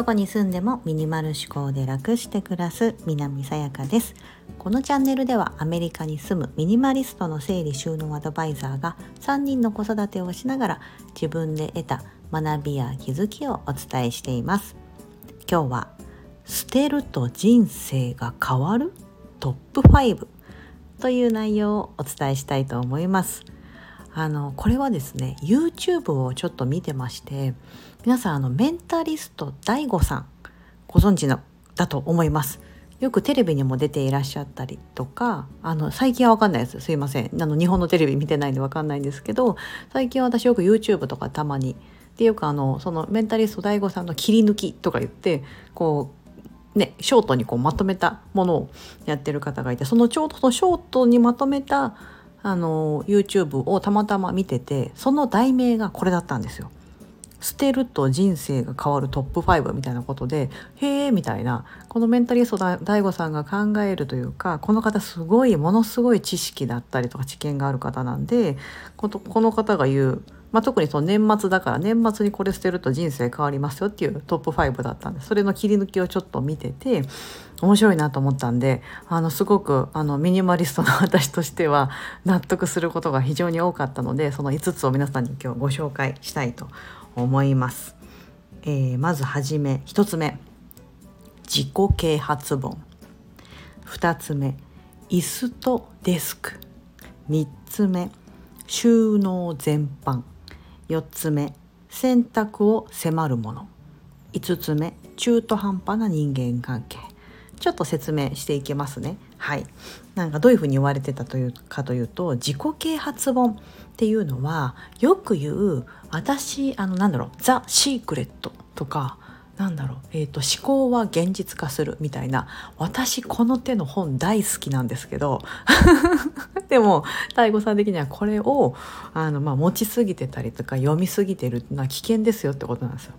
どこに住んでもミニマル思考で楽して暮らす南さやかです。このチャンネルではアメリカに住むミニマリストの整理収納アドバイザーが3人の子育てをしながら自分で得た学びや気づきをお伝えしています。今日は捨てると人生が変わるトップ5という内容をお伝えしたいと思います。あのこれはですね YouTube をちょっと見てまして皆さんあのメンタリスト DAIGO さんご存知のだと思います。よくテレビにも出ていらっしゃったりとかあの最近は分かんないです。すいません。あの日本のテレビ見てないんで分かんないんですけど最近は私よく YouTube とかたまにっていうかあのそのメンタリスト DAIGO さんの切り抜きとか言ってこうねショートにこうまとめたものをやってる方がいてそのちょうどそのショートにまとめたあの YouTube をたまたま見ててその題名がこれだったんですよ。捨てると人生が変わるトップ5みたいなことでへえみたいなこのメンタリスト DAIGO さんが考えるというかこの方すごいものすごい知識だったりとか知見がある方なんでこの方が言う、まあ、特にその年末だから年末にこれ捨てると人生変わりますよっていうトップ5だったんでそれの切り抜きをちょっと見てて面白いなと思ったんであのすごくあのミニマリストの私としては納得することが非常に多かったのでその5つを皆さんに今日ご紹介したいと思います。えー、まずはじめ1つ目。自己啓発本。2つ目。椅子とデスク。3つ目。収納全般。4つ目選択を迫るもの。5つ目中途半端な人間関係。ちょっと説明していきますね。はい、なんかどういうふうに言われてたというかというと自己啓発本っていうのはよく言う私あのなんだろうザ・シークレットとかなんだろう、えーと、思考は現実化するみたいな。私この手の本大好きなんですけど。でも太悟さん的にはこれをあの、まあ、持ちすぎてたりとか読みすぎてるのは危険ですよってことなんですよ。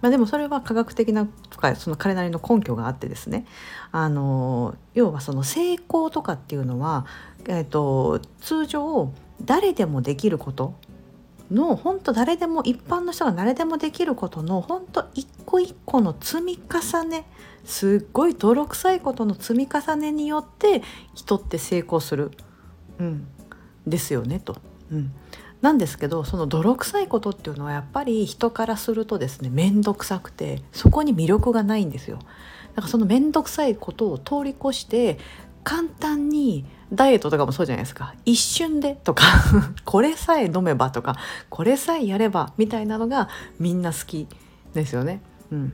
まあ、でもそれは科学的なとかその彼なりの根拠があってですね。あの要はその成功とかっていうのは、えーと通常誰でもできることの本当誰でも一般の人が誰でもできることの本当一個一個の積み重ねすっごい泥臭いことの積み重ねによって人って成功する、うん、ですよねと。うんなんですけどその泥臭いことっていうのはやっぱり人からするとですね面倒くさくてそこに魅力がないんですよ。だからその面倒くさいことを通り越して簡単にダイエットとかもそうじゃないですか一瞬でとか これさえ飲めばとかこれさえやればみたいなのがみんな好きですよね。うん、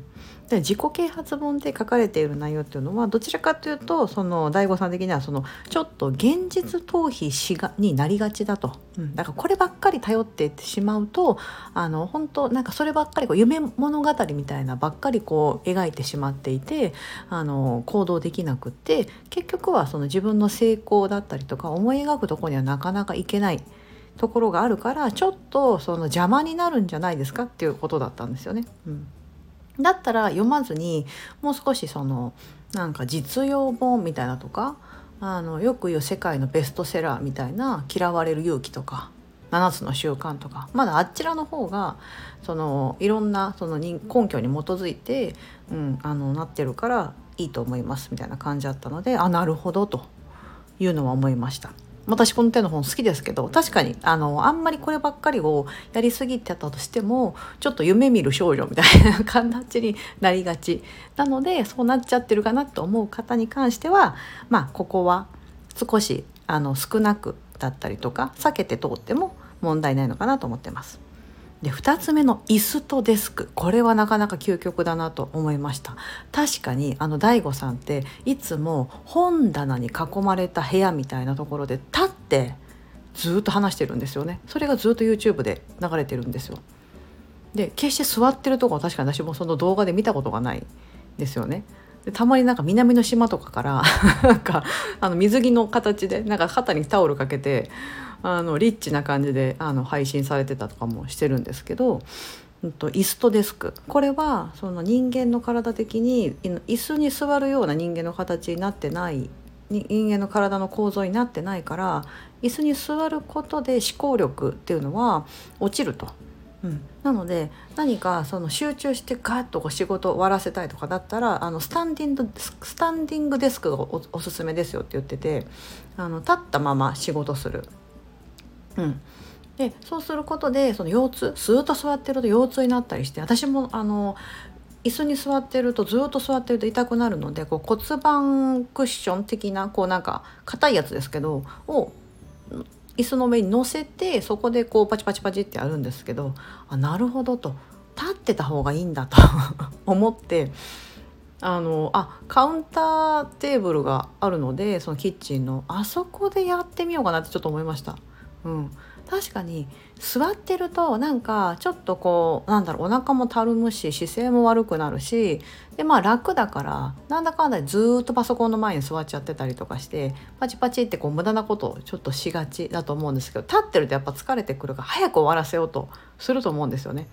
で自己啓発本で書かれている内容っていうのはどちらかというとその大悟さん的にはそのちょっと現実逃避しがになりがちだと、うん、だからこればっかり頼っていってしまうとあの本当なんかそればっかりこう夢物語みたいなばっかりこう描いてしまっていてあの行動できなくって結局はその自分の成功だったりとか思い描くとこにはなかなかいけない。ところがあるからちょっとその邪魔になるんじゃないですかっていうことだったんですよね。うんだったら読まずにもう少しそのなんか実用本みたいなとかあのよく言う世界のベストセラーみたいな「嫌われる勇気」とか「7つの習慣」とかまだあちらの方がそのいろんなその根拠に基づいて、うん、あのなってるからいいと思いますみたいな感じだったのであなるほどというのは思いました。私この手の本好きですけど確かにあのあんまりこればっかりをやりすぎてたとしてもちょっと夢見る少女みたいな形になりがちなのでそうなっちゃってるかなと思う方に関してはまあここは少しあの少なくだったりとか避けて通っても問題ないのかなと思ってます。で2つ目の椅子とデスク。これはなかなか究極だなと思いました。確かにあの DAIGO さんっていつも本棚に囲まれた部屋みたいなところで立ってずっと話してるんですよね。それがずっと YouTube で流れてるんですよ。で決して座ってるとこは確かに私もその動画で見たことがないですよね。でたまになんか南の島とかから なんかあの水着の形でなんか肩にタオルかけてあのリッチな感じであの配信されてたとかもしてるんですけど、うんと、イストデスクこれはその人間の体的に椅子に座るような人間の形になってない人間の体の構造になってないから椅子に座ることで思考力っていうのは落ちると。うん、なので何かその集中してガッとこう仕事を終わらせたいとかだったらあのスタンディングスタンディングデスクがおおすすめですよって言っててあの立ったまま仕事する。うん、でそうすることでその腰痛ずっと座ってると腰痛になったりして私もあの椅子に座ってるとずっと座ってると痛くなるのでこう骨盤クッション的なこうなんか硬いやつですけどを椅子の上に乗せてそこでこうパチパチパチってやるんですけどあなるほどと。立ってた方がいいんだと 思ってあのあカウンターテーブルがあるのでそのキッチンの。あそこでやってみようかなってちょっと思いました。うん、確かに座ってるとなんかちょっとこうなんだろうお腹もたるむし姿勢も悪くなるしでまあ楽だからなんだかんだずっとパソコンの前に座っちゃってたりとかしてパチパチってこう無駄なことをちょっとしがちだと思うんですけど立ってるとやっぱ疲れてくるから早く終わらせようとすると思うんですよね。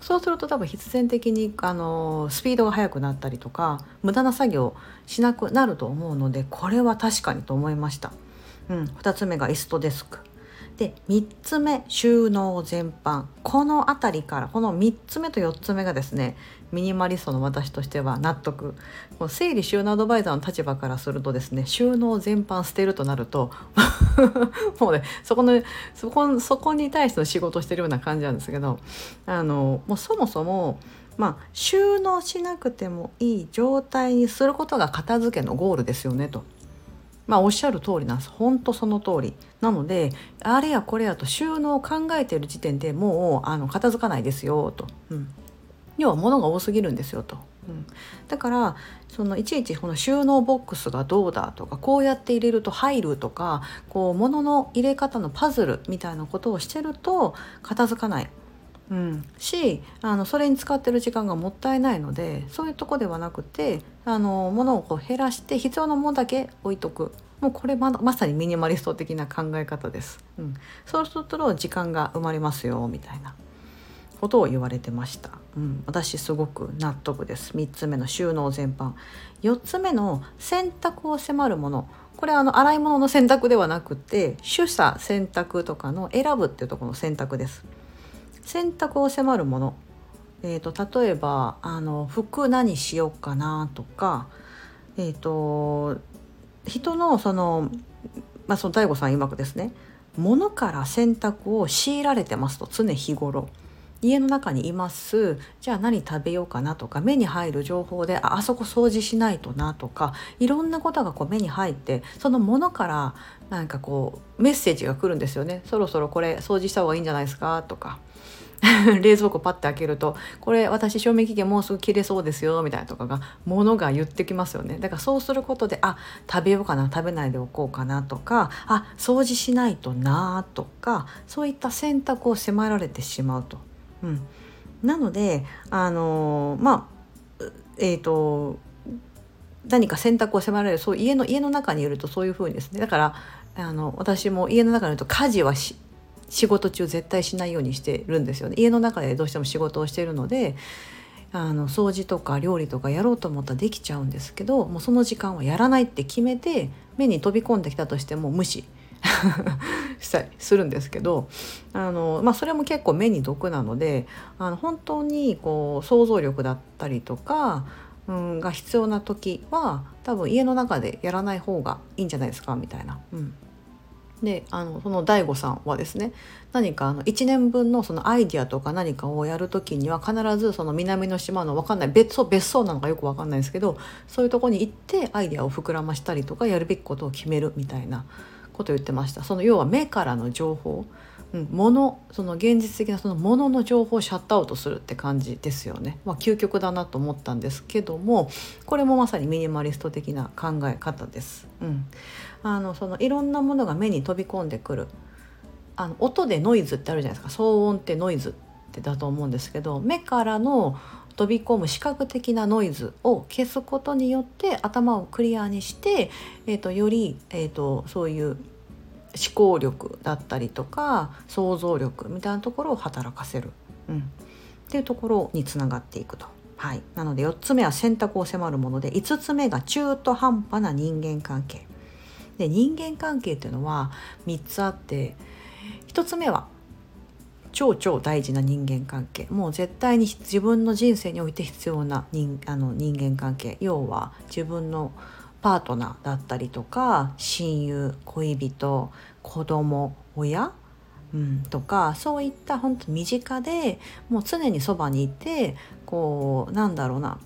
そうすると多分必然的にあのスピードが速くなったりとか無駄な作業しなくなると思うのでこれは確かにと思いました。うん、2つ目がイストデスクで3つ目収納全般この辺りからこの3つ目と4つ目がですねミニマリストの私としては納得この整理収納アドバイザーの立場からするとですね収納全般捨てるとなると もうねそこのそこそこに対しての仕事をしてるような感じなんですけどあのもうそもそもまあ収納しなくてもいい状態にすることが片付けのゴールですよねと。まあおっしゃる通りなんです。本当その通り。なのであれやこれやと収納を考えている時点でもうあの片付かないですよと、うん、要は物が多すぎるんですよと、うん、だからそのいちいちこの収納ボックスがどうだとかこうやって入れると入るとかこう物の入れ方のパズルみたいなことをしてると片付かない。うん、しあのそれに使ってる時間がもったいないのでそういうとこではなくてあの物をこう減らして必要なものだけ置いとく。もうこれままさにミニマリスト的な考え方です、うん、そうすると時間が生まれますよみたいな。ことを言われてました、うん、私すごく納得です。3つ目の収納全般。4つ目の洗濯を迫るもの。これはあの洗い物の洗濯ではなくて取捨選択とかの選ぶっていうとこの選択です。選択を迫るもの、えーと、例えばあの服何しようかなとか、えーと、人のその,、まあ、さん曰くですね。物から選択を強いられてますと常日頃。家の中にいます。じゃあ何食べようかなとか目に入る情報でああそこ掃除しないとなとかいろんなことがこう目に入ってそのものからなんかこうメッセージが来るんですよね。そろそろこれ掃除した方がいいんじゃないですかとか。冷蔵庫パッて開けるとこれ私賞味期限もうすぐ切れそうですよみたいなとかがものが言ってきますよね。だからそうすることであ食べようかな食べないでおこうかなとかあ掃除しないとなとかそういった選択を迫られてしまうと。うん、なのであのー、まあえっ、ー、と何か選択を迫られるそう家の家の中にいるとそういうふうにですね。だからあの私も家の中にいると家事はし仕事中絶対しないようにしてるんですよね。家の中でどうしても仕事をしているのであの掃除とか料理とかやろうと思ったらできちゃうんですけどもうその時間はやらないって決めて目に飛び込んできたとしても無視。したりするんですけどあの、まあ、それも結構目に毒なのであの本当にこう想像力だったりとか、うん、が必要な時は多分家の中でやらない方がいいんじゃないですか？みたいな。うん。であのその DAIGO さんはですね何かあの1年分のそのアイディアとか何かをやる時には必ずその南の島の分かんない別荘別荘なんかよく分かんないですけどそういうとこに行ってアイディアを膨らましたりとかやるべきことを決めるみたいなことを言ってました。その要は目からの情報、うん、物その現実的なそのものの情報をシャットアウトするって感じですよね、まあ、究極だなと思ったんですけどもこれもまさにミニマリスト的な考え方です。うん。あのそのいろんなものが目に飛び込んでくる。あの音でノイズってあるじゃないですか。騒音ってノイズってだと思うんですけど目からの飛び込む視覚的なノイズを消すことによって頭をクリアにして、えーと、より、えーと、そういう思考力だったりとか想像力みたいなところを働かせる、うん、っていうところにつながっていくと。はい、なので4つ目は選択を迫るもので5つ目が中途半端な人間関係。で人間関係っていうのは3つあって1つ目は超超大事な人間関係。もう絶対に自分の人生において必要な人あの人間関係。要は自分のパートナーだったりとか親友恋人子供親？うん、とかそういった本当身近でもう常にそばにいてこうなんだろうな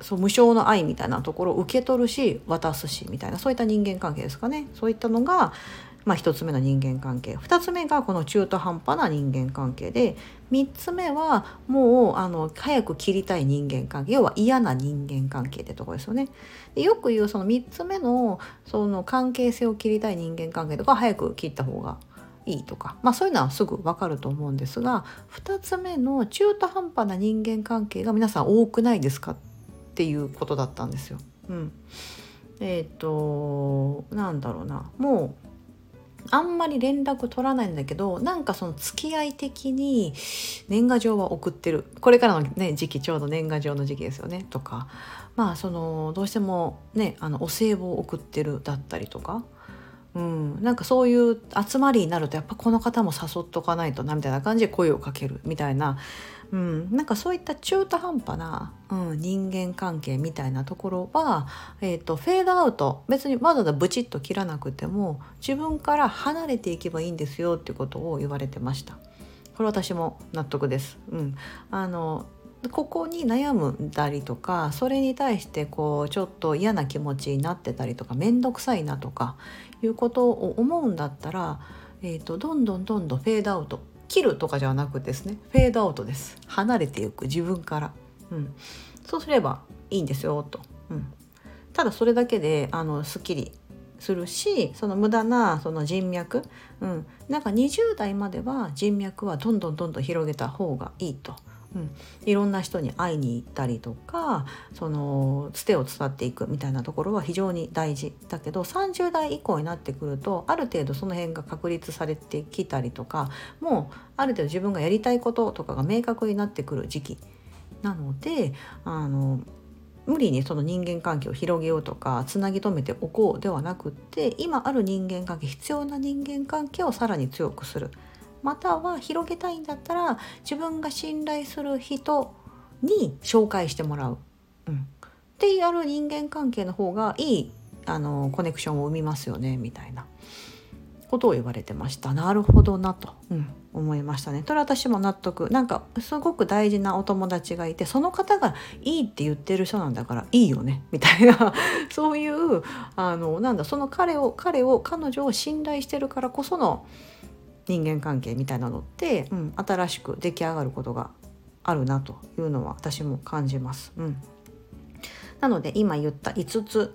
そう無償の愛みたいなところを受け取るし渡すしみたいなそういった人間関係ですかね。そういったのが、まあ、1つ目の人間関係。2つ目がこの中途半端な人間関係で3つ目はもうあの早く切りたい人間関係要は嫌な人間関係ってとこですよね。でよく言うその3つ目のその関係性を切りたい人間関係とか早く切った方がいいとか、まあ、そういうのはすぐ分かると思うんですが2つ目の中途半端な人間関係が皆さん多くないですかっていうことだったんですよ。うん、えっ、ー、となんだろうな。もうあんまり連絡取らないんだけどなんかその付き合い的に年賀状は送ってる。これからのね時期ちょうど年賀状の時期ですよね。とか。まあそのどうしてもねあのお歳暮を送ってるだったりとか。うん、なんかそういう集まりになるとやっぱこの方も誘っとかないとなみたいな感じで声をかける。みたいな、うん、なんかそういった中途半端な、うん、人間関係みたいなところは、えーと、フェードアウト別にわざわざブチッと切らなくても自分から離れていけばいいんですよっていうことを言われてました。これ私も納得です。うん、あのここに悩んだりとかそれに対してこうちょっと嫌な気持ちになってたりとか面倒くさいなとかいうことを思うんだったら、えーと、どんどんどんどんフェードアウト切るとかじゃなくですねフェードアウトです。離れていく自分から、うん、そうすればいいんですよと、うん、ただそれだけであのすっきりするしその無駄なその人脈、うん、なんか20代までは人脈はどんどんどんどん広げた方がいいと。うん、いろんな人に会いに行ったりとかそのつてを伝っていくみたいなところは非常に大事だけど30代以降になってくるとある程度その辺が確立されてきたりとかもうある程度自分がやりたいこととかが明確になってくる時期なのであの無理にその人間関係を広げようとかつなぎ止めておこうではなくって今ある人間関係必要な人間関係をさらに強くする。または広げたいんだったら自分が信頼する人に紹介してもらう、うん、ってやる人間関係の方がいいあのコネクションを生みますよねみたいな。ことを言われてました。なるほどなと、うん、思いましたね。それ私も納得。なんかすごく大事なお友達がいてその方がいいって言ってる人なんだからいいよね。みたいな。そういうあのなんだその彼を彼を彼女を信頼してるからこその人間関係みたいなのって、うん、新しく出来上がることがあるなというのは私も感じます。うん、なので今言った5つ、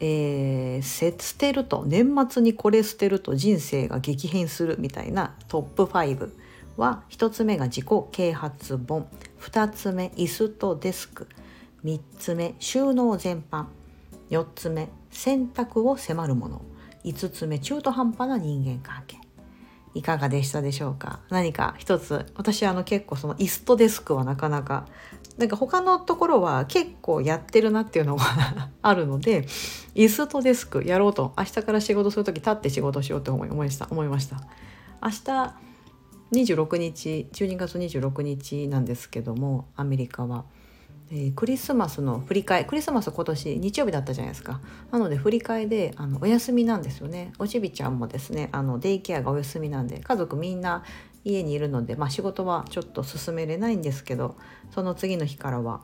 えー、捨てると年末にこれ捨てると人生が激変するみたいなトップ5は1つ目が自己啓発本。2つ目椅子とデスク。3つ目収納全般。4つ目選択を迫るもの。5つ目中途半端な人間関係。いかがでしたでしょうか？何か一つ私あの結構そのイストデスクはなかなかなんか他のところは結構やってるなっていうのが あるのでイストデスクやろうと明日から仕事する時立って仕事しようと思い思いました思いました明日26日12月26日なんですけどもアメリカは。えー、クリスマスの振り替えクリスマス今年日曜日だったじゃないですか。なので振り替えであのお休みなんですよね。おちびちゃんもですねあのデイケアがお休みなんで家族みんな家にいるので、まあ、仕事はちょっと進めれないんですけどその次の日からは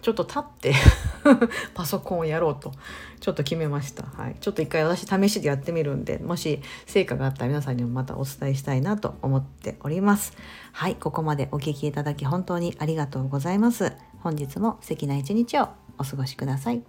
ちょっと立って パソコンをやろうとちょっと決めました、はい、ちょっと一回私試しでやってみるんでもし成果があったら皆さんにもまたお伝えしたいなと思っております。はい。ここまでお聴きいただき本当にありがとうございます。本日も素敵な一日をお過ごしください。